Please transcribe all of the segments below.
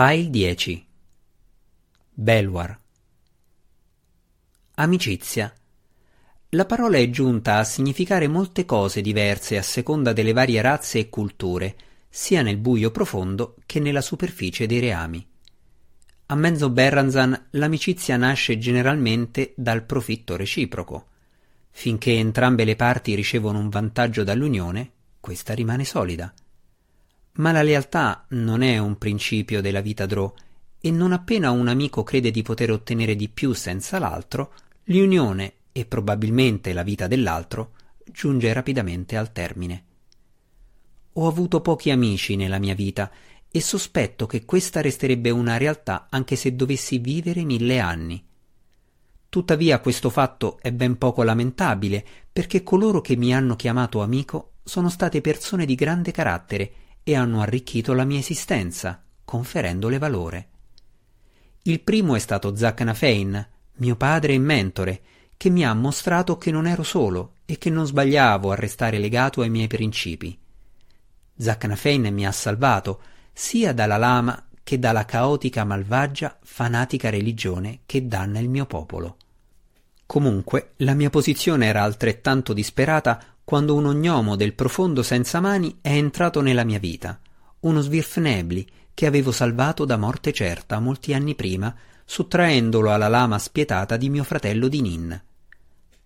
File 10 Belwar Amicizia La parola è giunta a significare molte cose diverse a seconda delle varie razze e culture, sia nel buio profondo che nella superficie dei reami. A Menzo Berranzan l'amicizia nasce generalmente dal profitto reciproco. Finché entrambe le parti ricevono un vantaggio dall'unione, questa rimane solida. Ma la lealtà non è un principio della vita Drò e non appena un amico crede di poter ottenere di più senza l'altro, l'unione e probabilmente la vita dell'altro giunge rapidamente al termine. Ho avuto pochi amici nella mia vita e sospetto che questa resterebbe una realtà anche se dovessi vivere mille anni. Tuttavia questo fatto è ben poco lamentabile perché coloro che mi hanno chiamato amico sono state persone di grande carattere e hanno arricchito la mia esistenza, conferendole valore. Il primo è stato Zac Nafein, mio padre e mentore, che mi ha mostrato che non ero solo e che non sbagliavo a restare legato ai miei principi. Zac Nafein mi ha salvato sia dalla lama che dalla caotica, malvagia, fanatica religione che danna il mio popolo. Comunque, la mia posizione era altrettanto disperata quando un ognomo del profondo senza mani è entrato nella mia vita, uno svirfnebli che avevo salvato da morte certa molti anni prima, sottraendolo alla lama spietata di mio fratello di Nin.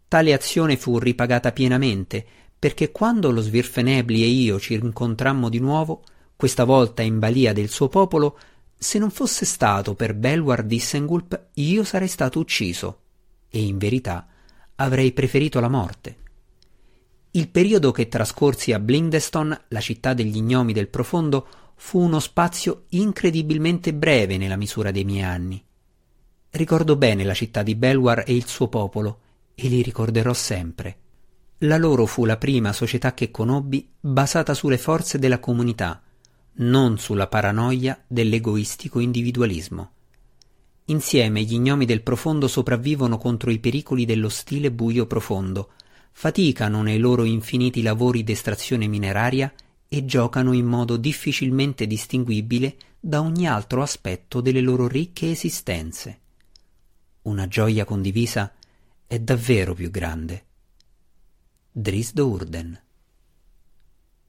Tale azione fu ripagata pienamente, perché quando lo svirfenebli e io ci incontrammo di nuovo, questa volta in balia del suo popolo, se non fosse stato per Belwar Dissengulp, io sarei stato ucciso, e in verità avrei preferito la morte. Il periodo che trascorsi a Blindeston, la città degli gnomi del profondo, fu uno spazio incredibilmente breve nella misura dei miei anni. Ricordo bene la città di Belwar e il suo popolo, e li ricorderò sempre. La loro fu la prima società che conobbi basata sulle forze della comunità, non sulla paranoia dell'egoistico individualismo. Insieme gli gnomi del profondo sopravvivono contro i pericoli dello stile buio profondo, faticano nei loro infiniti lavori d'estrazione mineraria e giocano in modo difficilmente distinguibile da ogni altro aspetto delle loro ricche esistenze. Una gioia condivisa è davvero più grande. Drisdo Urden